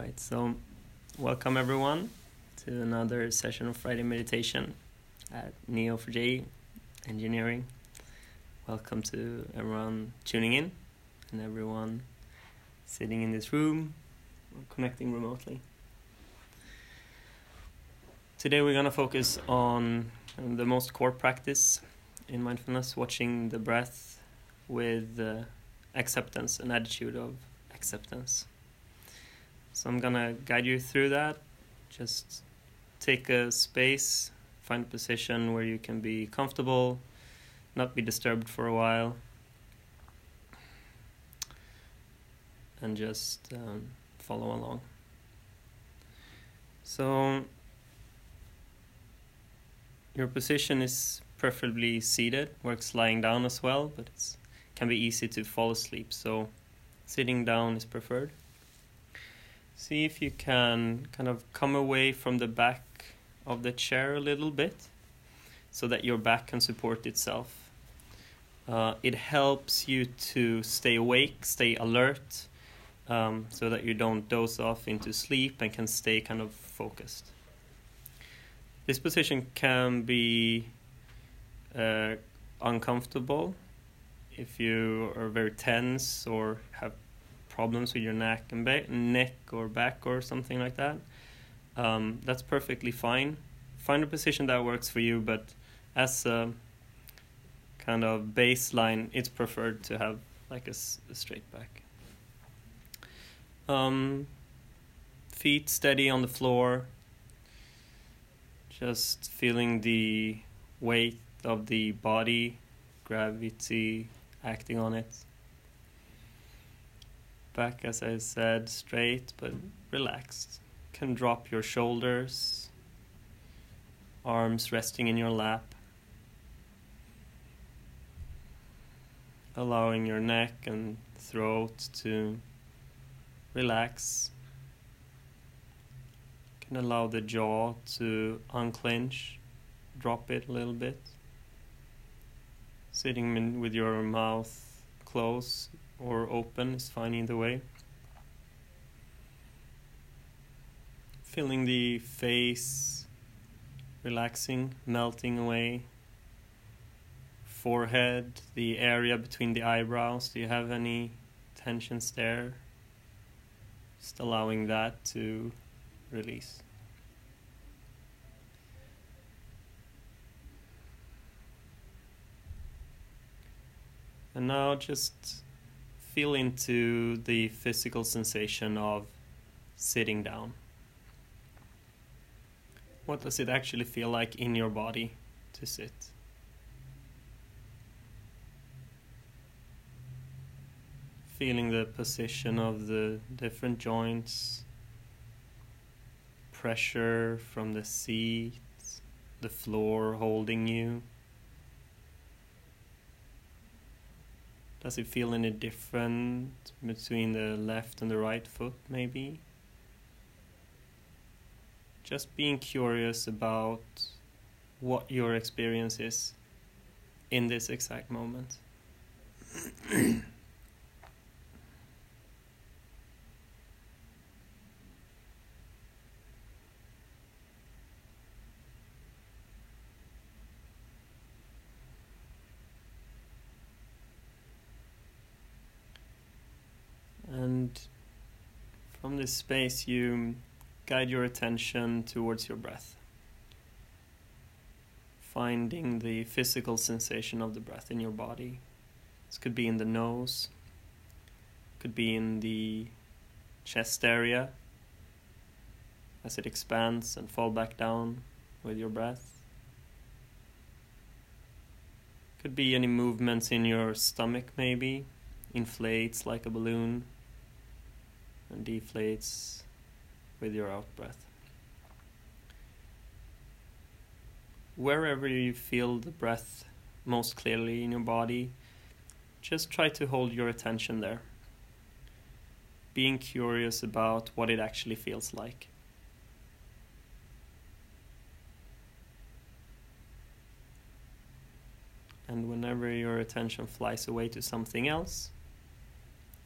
right, so welcome everyone to another session of Friday meditation at Neo4j Engineering. Welcome to everyone tuning in and everyone sitting in this room or connecting remotely. Today we're going to focus on the most core practice in mindfulness, watching the breath with uh, acceptance, an attitude of acceptance. So I'm gonna guide you through that. Just take a space, find a position where you can be comfortable, not be disturbed for a while, and just um, follow along. So your position is preferably seated, works lying down as well, but it can be easy to fall asleep. So sitting down is preferred. See if you can kind of come away from the back of the chair a little bit so that your back can support itself. Uh, it helps you to stay awake, stay alert, um, so that you don't doze off into sleep and can stay kind of focused. This position can be uh, uncomfortable if you are very tense or have problems with your neck and ba- neck or back or something like that, um, that's perfectly fine. Find a position that works for you, but as a kind of baseline, it's preferred to have like a, a straight back. Um, feet steady on the floor. Just feeling the weight of the body, gravity acting on it back, as I said, straight but relaxed. Can drop your shoulders, arms resting in your lap, allowing your neck and throat to relax. Can allow the jaw to unclench, drop it a little bit. Sitting with your mouth closed or open is fine either way. Feeling the face relaxing, melting away. Forehead, the area between the eyebrows, do you have any tensions there? Just allowing that to release. And now just feel into the physical sensation of sitting down. What does it actually feel like in your body to sit? Feeling the position of the different joints, pressure from the seat, the floor holding you. Does it feel any different between the left and the right foot, maybe? Just being curious about what your experience is in this exact moment. And from this space, you guide your attention towards your breath, finding the physical sensation of the breath in your body. This could be in the nose, could be in the chest area as it expands and fall back down with your breath. Could be any movements in your stomach, maybe inflates like a balloon and deflates with your out breath. Wherever you feel the breath most clearly in your body, just try to hold your attention there. Being curious about what it actually feels like. And whenever your attention flies away to something else,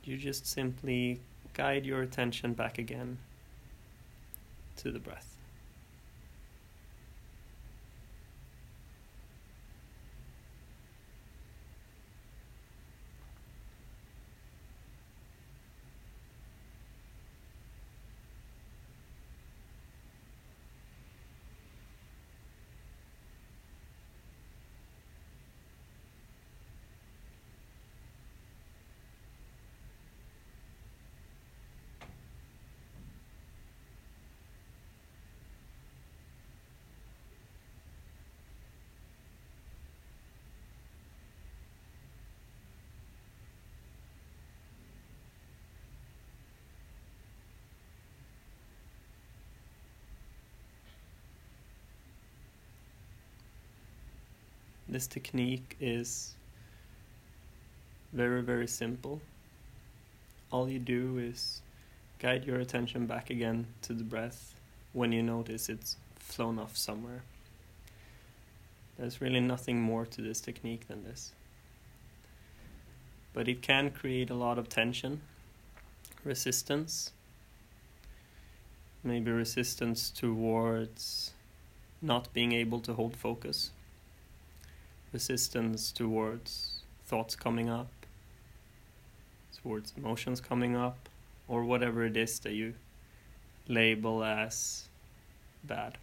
you just simply guide your attention back again to the breath. This technique is very, very simple. All you do is guide your attention back again to the breath when you notice it's flown off somewhere. There's really nothing more to this technique than this. But it can create a lot of tension, resistance, maybe resistance towards not being able to hold focus resistance towards thoughts coming up, towards emotions coming up, or whatever it is that you label as bad.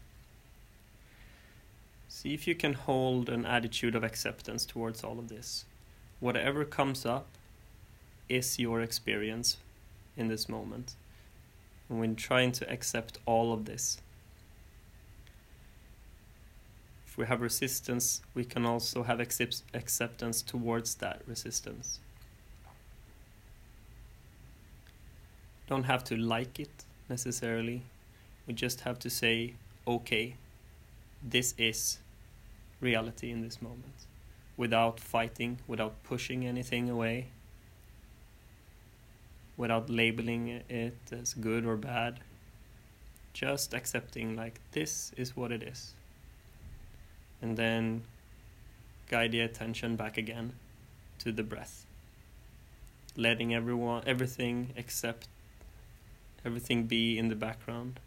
See if you can hold an attitude of acceptance towards all of this. Whatever comes up is your experience in this moment. And when trying to accept all of this, if we have resistance, we can also have accept acceptance towards that resistance. Don't have to like it necessarily. We just have to say, okay, this is reality in this moment, without fighting, without pushing anything away, without labeling it as good or bad. Just accepting, like, this is what it is and then guide the attention back again to the breath. Letting everyone everything except everything be in the background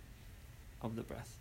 of the breath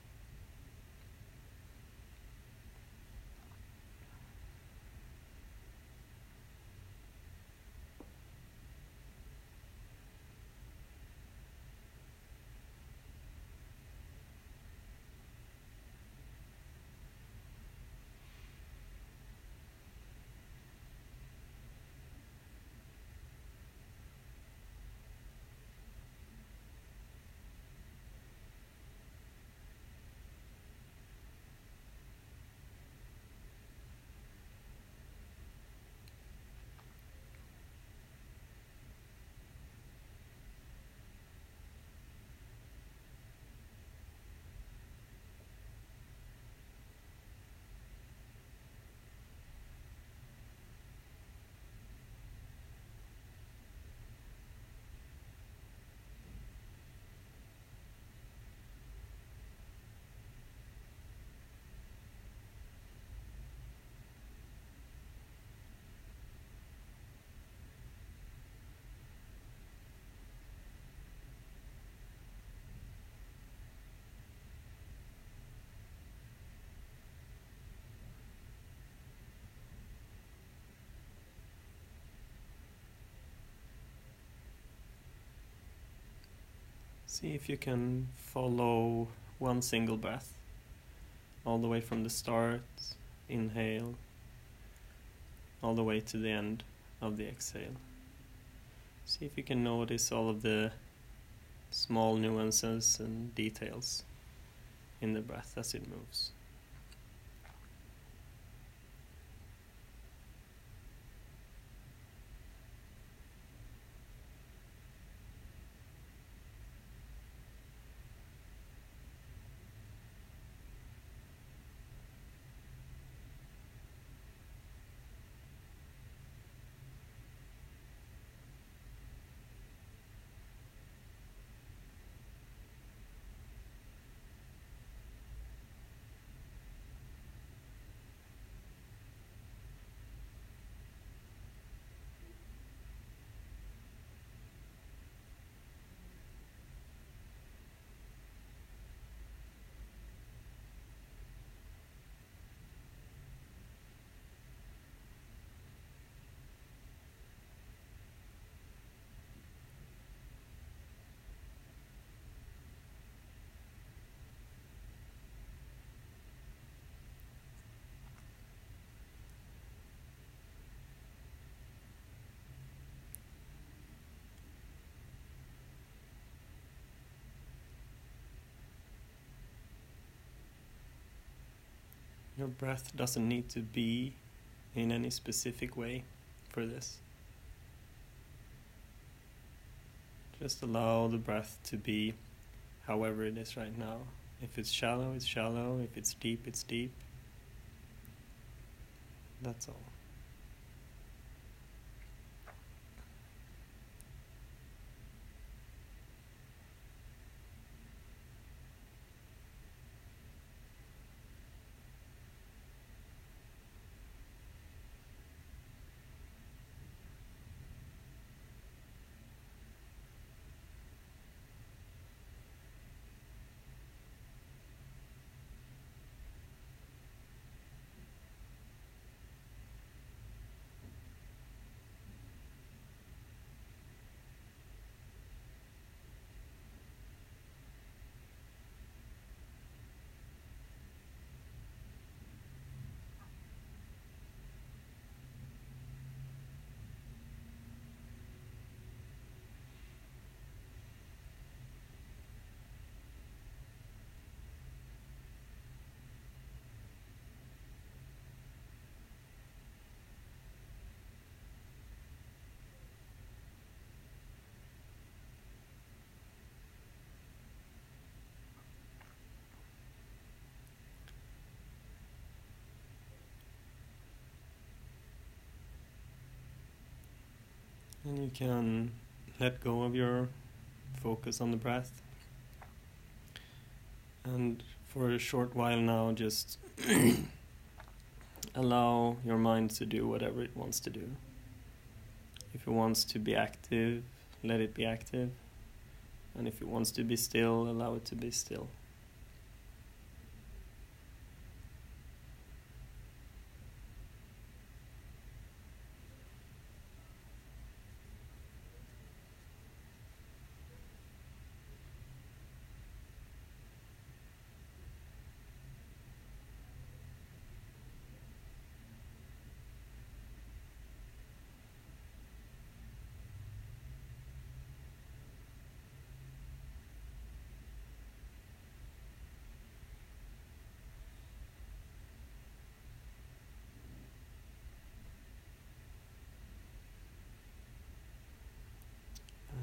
See if you can follow one single breath all the way from the start, inhale, all the way to the end of the exhale. See if you can notice all of the small nuances and details in the breath as it moves. Your breath doesn't need to be in any specific way for this. Just allow the breath to be however it is right now. If it's shallow, it's shallow. If it's deep, it's deep. That's all. And you can let go of your focus on the breath. And for a short while now, just allow your mind to do whatever it wants to do. If it wants to be active, let it be active. And if it wants to be still, allow it to be still.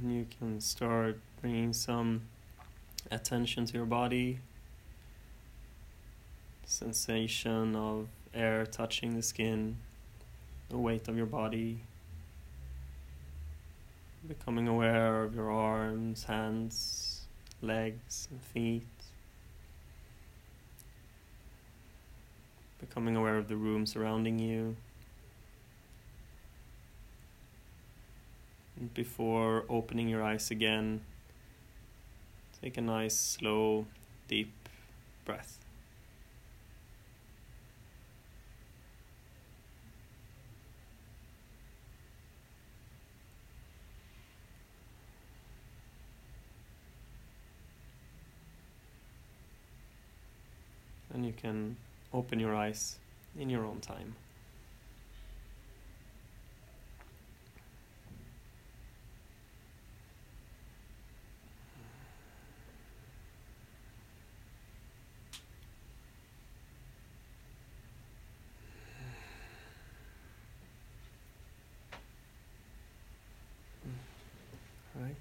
and you can start bringing some attention to your body. Sensation of air touching the skin the weight of your body. Becoming aware of your arms hands legs and feet. Becoming aware of the room surrounding you before opening your eyes again, take a nice, slow, deep breath. And you can open your eyes in your own time. Right,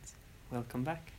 welcome back.